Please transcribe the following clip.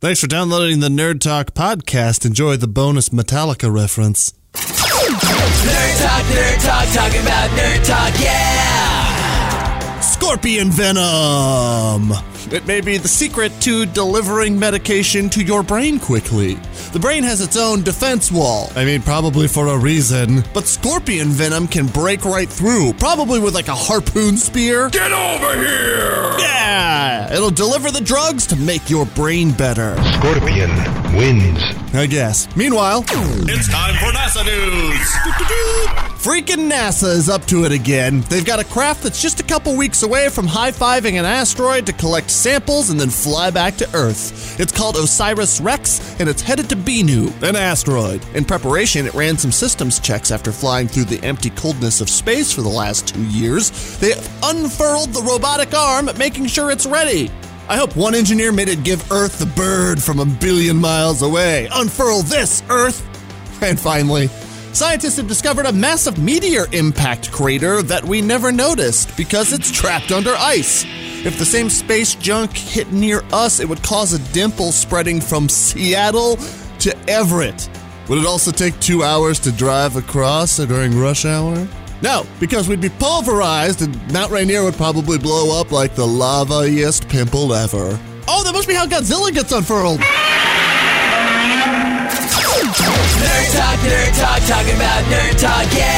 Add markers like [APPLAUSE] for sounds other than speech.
Thanks for downloading the Nerd Talk podcast. Enjoy the bonus Metallica reference. Nerd Talk, Nerd Talk, talking about Nerd Talk, yeah! Scorpion Venom! It may be the secret to delivering medication to your brain quickly. The brain has its own defense wall. I mean, probably for a reason. But scorpion venom can break right through, probably with like a harpoon spear. Get over here! Yeah! It'll deliver the drugs to make your brain better. Scorpion wins. I guess. Meanwhile, It's time for NASA news! Freaking NASA is up to it again. They've got a craft that's just a couple weeks away from high fiving an asteroid to collect samples and then fly back to Earth. It's called Osiris Rex and it's headed to Bennu, an asteroid. In preparation, it ran some systems checks after flying through the empty coldness of space for the last two years. They unfurled the robotic arm, making sure it's ready. I hope one engineer made it give Earth the bird from a billion miles away. Unfurl this, Earth! [LAUGHS] And finally, scientists have discovered a massive meteor impact crater that we never noticed because it's trapped under ice. If the same space junk hit near us, it would cause a dimple spreading from Seattle to Everett. Would it also take two hours to drive across during rush hour? No, because we'd be pulverized and Mount Rainier would probably blow up like the lavaiest pimple ever. Oh, that must be how Godzilla gets unfurled. Talking about Nerd Talk, yeah!